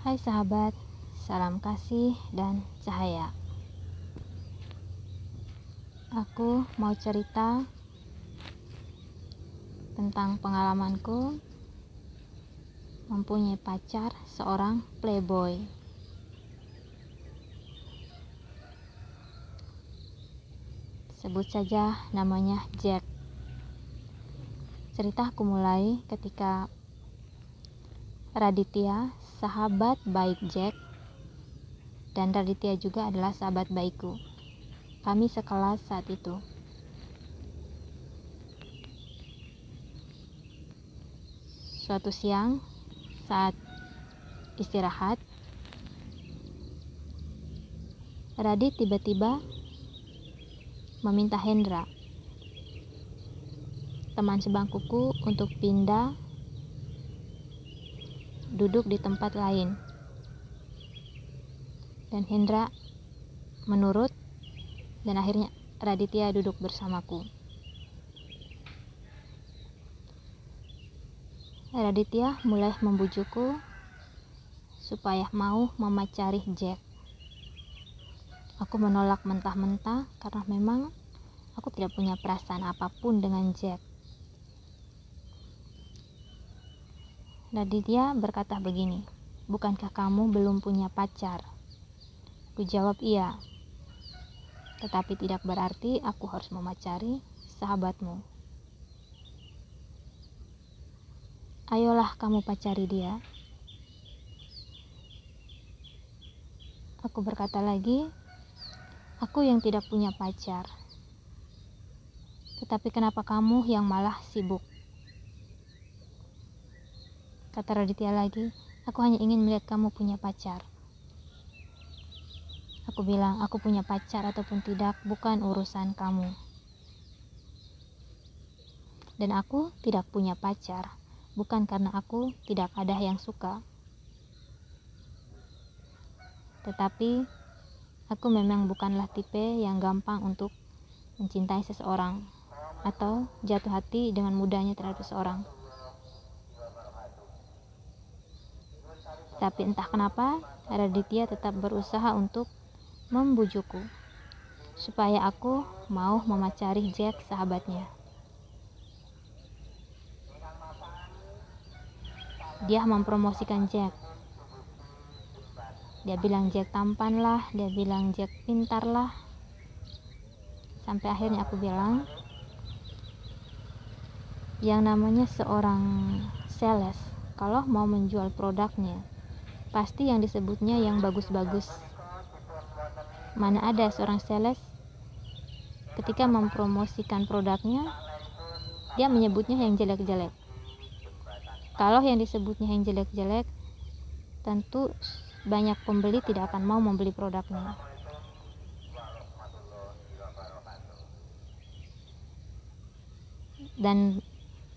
Hai sahabat, salam kasih dan cahaya. Aku mau cerita tentang pengalamanku mempunyai pacar seorang playboy. Sebut saja namanya Jack. Cerita aku mulai ketika Raditya, sahabat baik Jack, dan Raditya juga adalah sahabat baikku. Kami sekelas saat itu. Suatu siang, saat istirahat, Radit tiba-tiba meminta Hendra, teman sebangkuku, untuk pindah duduk di tempat lain. Dan Hendra menurut dan akhirnya Raditya duduk bersamaku. Raditya mulai membujukku supaya mau memacari Jack. Aku menolak mentah-mentah karena memang aku tidak punya perasaan apa pun dengan Jack. Raditya berkata begini, bukankah kamu belum punya pacar? Ku jawab iya. Tetapi tidak berarti aku harus memacari sahabatmu. Ayolah kamu pacari dia. Aku berkata lagi, aku yang tidak punya pacar. Tetapi kenapa kamu yang malah sibuk? Kata Raditya lagi, aku hanya ingin melihat kamu punya pacar. Aku bilang, aku punya pacar ataupun tidak bukan urusan kamu. Dan aku tidak punya pacar, bukan karena aku tidak ada yang suka. Tetapi, aku memang bukanlah tipe yang gampang untuk mencintai seseorang atau jatuh hati dengan mudahnya terhadap seseorang. Tapi entah kenapa, Raditya tetap berusaha untuk membujukku supaya aku mau memacari Jack sahabatnya. Dia mempromosikan Jack. Dia bilang Jack tampan lah, dia bilang Jack pintar lah. Sampai akhirnya aku bilang, yang namanya seorang sales, kalau mau menjual produknya, pasti yang disebutnya yang bagus-bagus. Mana ada seorang sales ketika mempromosikan produknya, dia menyebutnya yang jelek-jelek. Kalau yang disebutnya yang jelek-jelek, tentu banyak pembeli tidak akan mau membeli produknya. Dan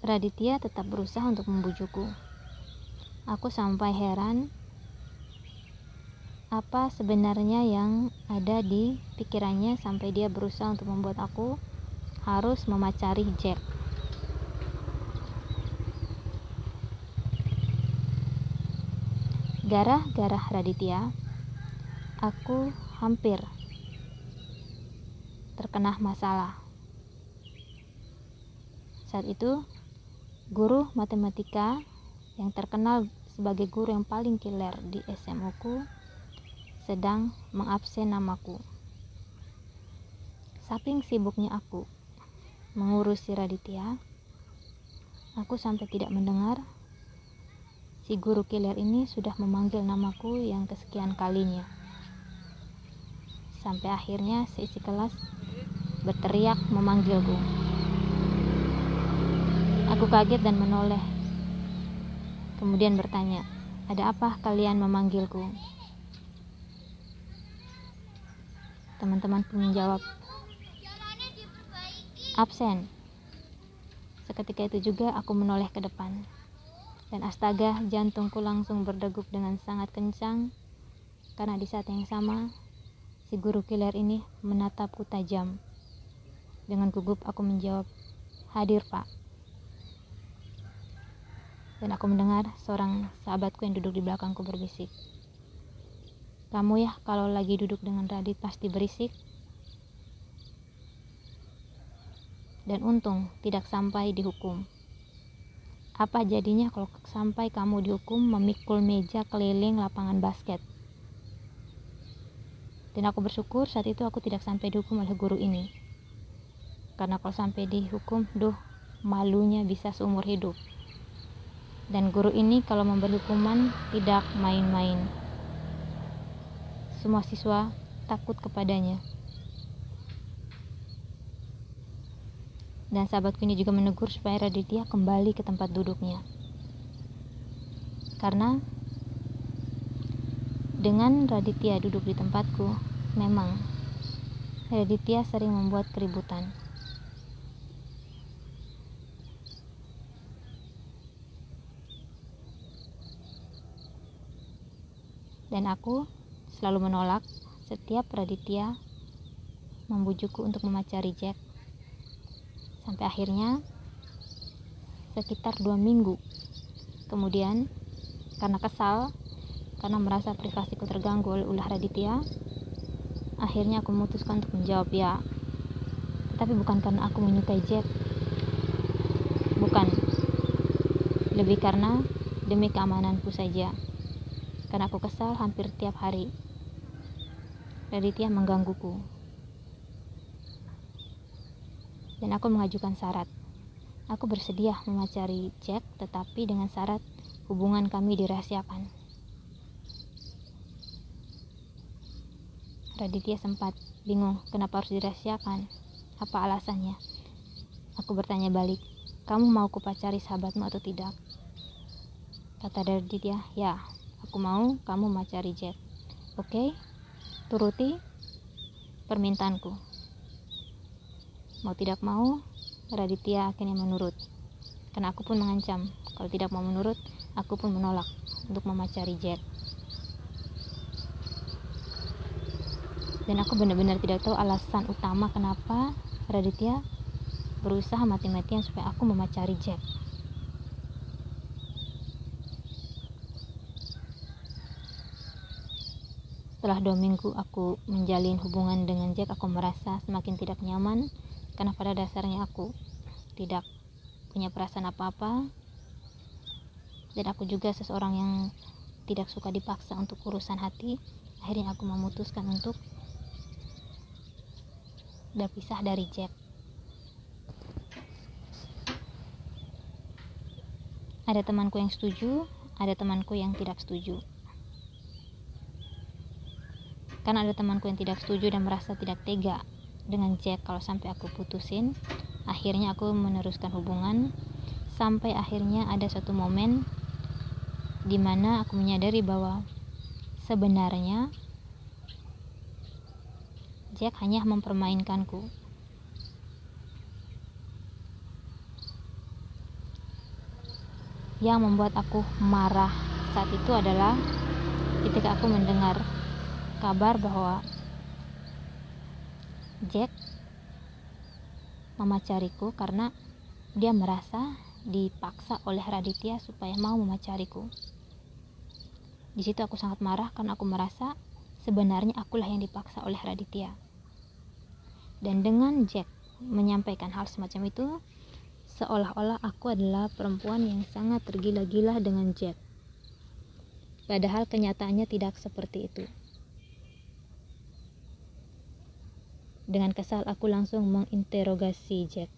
Raditya tetap berusaha untuk membujukku. Aku sampai heran apa sebenarnya yang ada di pikirannya sampai dia berusaha untuk membuat aku harus memacari Jack. Gara-gara Raditya, aku hampir terkena masalah. Saat itu, guru matematika yang terkenal sebagai guru yang paling killer di SMU ku sedang mengabsen namaku. Saking sibuknya aku mengurusi Raditya, aku sampai tidak mendengar si guru killer ini sudah memanggil namaku yang kesekian kalinya. Sampai akhirnya seisi kelas berteriak memanggilku. Aku kaget dan menoleh. Kemudian bertanya, "Ada apa kalian memanggilku?" Teman-teman pun menjawab, absen. Seketika itu juga aku menoleh ke depan. Dan astaga, jantungku langsung berdegup dengan sangat kencang karena di saat yang sama si guru killer ini menatapku tajam. Dengan gugup aku menjawab, "Hadir, Pak." Dan aku mendengar seorang sahabatku yang duduk di belakangku berbisik. Kamu ya kalau lagi duduk dengan Radit pasti berisik. Dan untung tidak sampai dihukum. Apa jadinya kalau sampai kamu dihukum memikul meja keliling lapangan basket? Dan aku bersyukur saat itu aku tidak sampai dihukum oleh guru ini. Karena kalau sampai dihukum, duh, malunya bisa seumur hidup. Dan guru ini kalau memberi hukuman tidak main-main. Semua siswa takut kepadanya. Dan sahabatku ini juga menegur supaya Raditya kembali ke tempat duduknya. Karena dengan Raditya duduk di tempatku, memang Raditya sering membuat keributan. Dan aku selalu menolak setiap Raditya membujukku untuk memacari Jack. Sampai akhirnya sekitar dua minggu. Kemudian karena kesal karena merasa privasiku terganggu oleh ulah Raditya akhirnya aku memutuskan untuk menjawab ya tapi bukan karena aku menyukai Jack. Bukan. Lebih karena demi keamananku saja. Karena aku kesal hampir tiap hari Raditya menggangguku dan aku mengajukan syarat aku bersedia memacari Jack tetapi dengan syarat hubungan kami dirahasiakan Raditya sempat bingung kenapa harus dirahasiakan. Apa alasannya? Aku bertanya balik, kamu mau kupacari sahabatmu atau tidak? Kata Raditya, ya, aku mau kamu macari Jack. Oke, turuti permintaanku. Mau tidak mau, Raditya akhirnya menurut. Karena aku pun mengancam, kalau tidak mau menurut, aku pun menolak untuk memacari Jack. dan aku benar-benar tidak tahu alasan utama kenapa Raditya berusaha mati-matian supaya aku memacari Jack setelah dua minggu aku menjalin hubungan dengan Jack aku merasa semakin tidak nyaman karena pada dasarnya aku tidak punya perasaan apa-apa dan aku juga seseorang yang tidak suka dipaksa untuk urusan hati akhirnya aku memutuskan untuk berpisah dari Jack. Ada temanku yang setuju, ada temanku yang tidak setuju. Karena ada temanku yang tidak setuju dan merasa tidak tega dengan Jack kalau sampai aku putusin, akhirnya aku meneruskan hubungan sampai akhirnya ada satu momen di mana aku menyadari bahwa sebenarnya Jack hanya mempermainkanku. Yang membuat aku marah saat itu adalah ketika aku mendengar kabar bahwa Jack memacariku karena dia merasa dipaksa oleh Raditya supaya mau memacariku. Di situ aku sangat marah karena aku merasa sebenarnya akulah yang dipaksa oleh Raditya. Dan dengan Jack menyampaikan hal semacam itu, seolah-olah aku adalah perempuan yang sangat tergila-gila dengan Jack. Padahal kenyataannya tidak seperti itu. Dengan kesal aku langsung menginterogasi Jack.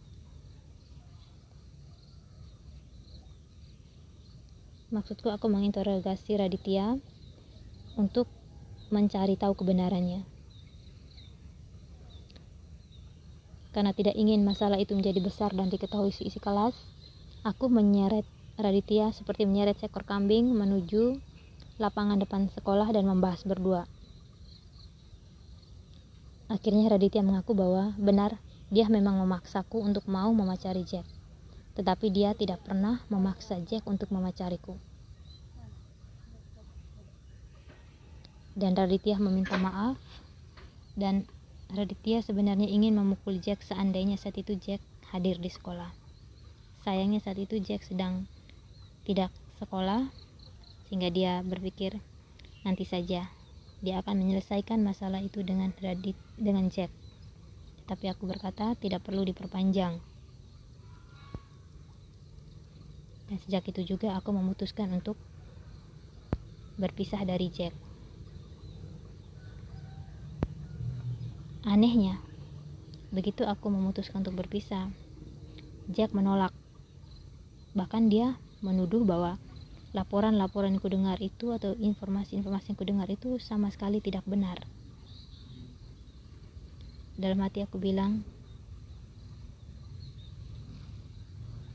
Maksudku aku menginterogasi Raditya untuk mencari tahu kebenarannya. Karena tidak ingin masalah itu menjadi besar dan diketahui isi kelas, aku menyeret Raditya seperti menyeret seekor kambing menuju lapangan depan sekolah dan membahas berdua. Akhirnya Raditya mengaku bahwa benar dia memang memaksaku untuk mau memacari Jack. Tetapi dia tidak pernah memaksa Jack untuk memacariku. Dan Raditya meminta maaf dan Raditya sebenarnya ingin memukul Jack seandainya saat itu Jack hadir di sekolah. Sayangnya saat itu Jack sedang tidak sekolah sehingga dia berpikir nanti saja dia akan menyelesaikan masalah itu dengan Radit dengan Jack tapi aku berkata tidak perlu diperpanjang. Dan sejak itu juga aku memutuskan untuk berpisah dari Jack anehnya begitu aku memutuskan untuk berpisah Jack menolak. Bahkan dia menuduh bahwa laporan-laporan yang kudengar itu atau informasi-informasi yang kudengar itu sama sekali tidak benar. Dalam hati aku bilang,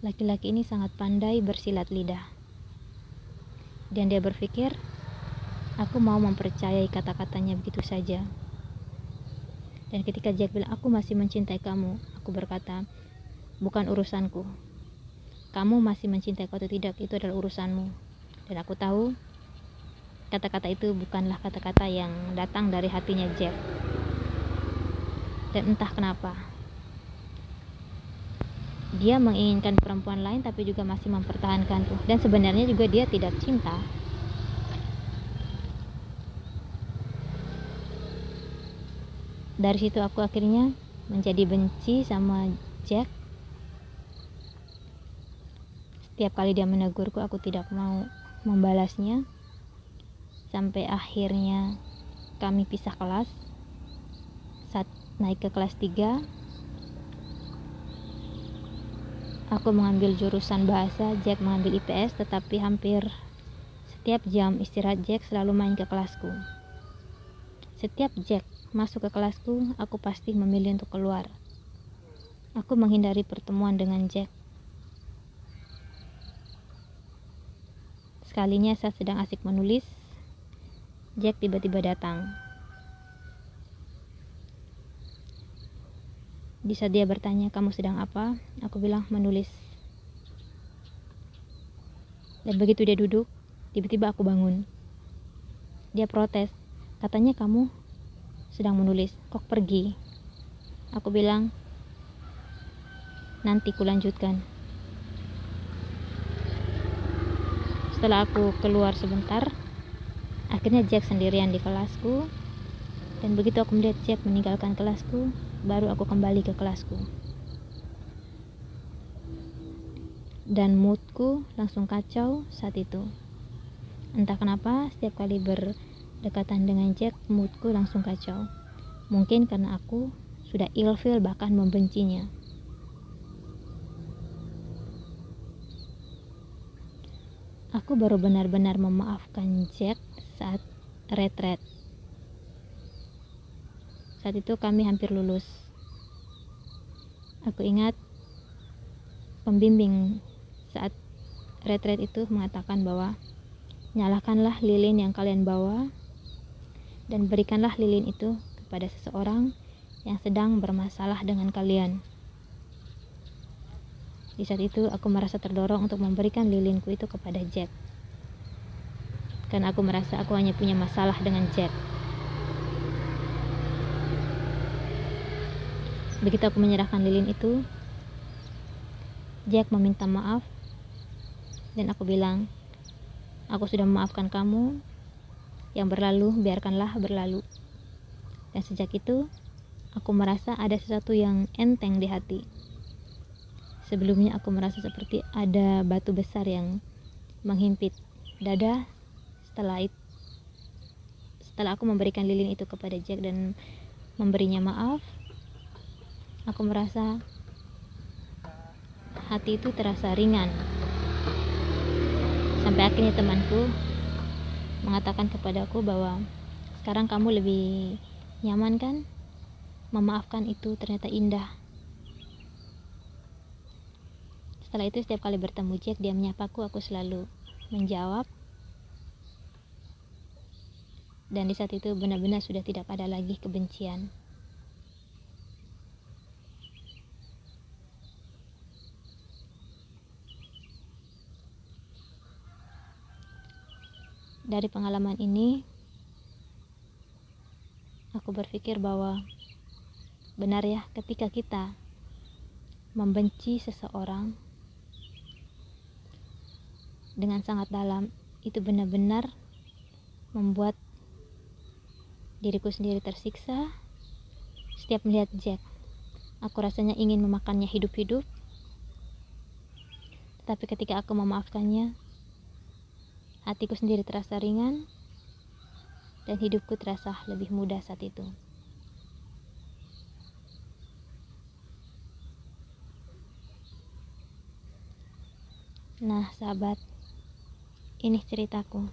laki-laki ini sangat pandai bersilat lidah. Dan dia berpikir, aku mau mempercayai kata-katanya begitu saja. Dan ketika Jack bilang, aku masih mencintai kamu, aku berkata, bukan urusanku kamu masih mencintaiku atau tidak itu adalah urusanmu dan aku tahu kata-kata itu bukanlah kata-kata yang datang dari hatinya Jeff. Dan entah kenapa dia menginginkan perempuan lain tapi juga masih mempertahankanku. Dan sebenarnya juga dia tidak cinta. Dari situ aku akhirnya menjadi benci sama Jack. Setiap kali dia menegurku, aku tidak mau membalasnya. Sampai akhirnya kami pisah kelas. Saat naik ke kelas 3, aku mengambil jurusan bahasa, Jack mengambil IPS, tetapi hampir setiap jam istirahat Jack selalu main ke kelasku. Setiap Jack masuk ke kelasku, aku pasti memilih untuk keluar. Aku menghindari pertemuan dengan Jack Sekalinya saat sedang asik menulis, Jack tiba-tiba datang. Di saat dia bertanya, "Kamu sedang apa?" Aku bilang, "Menulis." Dan begitu dia duduk, tiba-tiba aku bangun. Dia protes, katanya kamu sedang menulis, kok pergi? Aku bilang, nanti kulanjutkan. Setelah aku keluar sebentar akhirnya Jack sendirian di kelasku. Dan begitu aku melihat Jack meninggalkan kelasku baru aku kembali ke kelasku. Dan moodku langsung kacau saat itu. Entah kenapa setiap kali berdekatan dengan Jack moodku langsung kacau. Mungkin karena aku sudah ilfil bahkan membencinya Aku baru benar-benar memaafkan Jack saat retret. Saat itu kami hampir lulus. Aku ingat pembimbing saat retret itu mengatakan bahwa nyalakanlah lilin yang kalian bawa dan berikanlah lilin itu kepada seseorang yang sedang bermasalah dengan kalian. Di saat itu aku merasa terdorong untuk memberikan lilinku itu kepada Jack. Karena aku merasa aku hanya punya masalah dengan Jack. Begitu aku menyerahkan lilin itu, Jack meminta maaf dan aku bilang, aku sudah memaafkan kamu, yang berlalu biarkanlah berlalu. Dan sejak itu, aku merasa ada sesuatu yang enteng di hati. Sebelumnya aku merasa seperti ada batu besar yang menghimpit dada. Setelah itu, setelah aku memberikan lilin itu kepada Jack dan memberinya maaf, aku merasa hati itu terasa ringan. Sampai akhirnya temanku mengatakan kepadaku bahwa sekarang kamu lebih nyaman kan? Memaafkan itu ternyata indah. Setelah itu setiap kali bertemu Jack dia menyapaku, aku selalu menjawab. Dan di saat itu benar-benar sudah tidak ada lagi kebencian. Dari pengalaman ini, aku berpikir bahwa benar ya ketika kita membenci seseorang dengan sangat dalam itu benar-benar membuat diriku sendiri tersiksa setiap melihat Jack. Aku rasanya ingin memakannya hidup-hidup. Tetapi ketika aku memaafkannya, hatiku sendiri terasa ringan dan hidupku terasa lebih mudah saat itu. Nah, sahabat, ini ceritaku.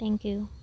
Thank you.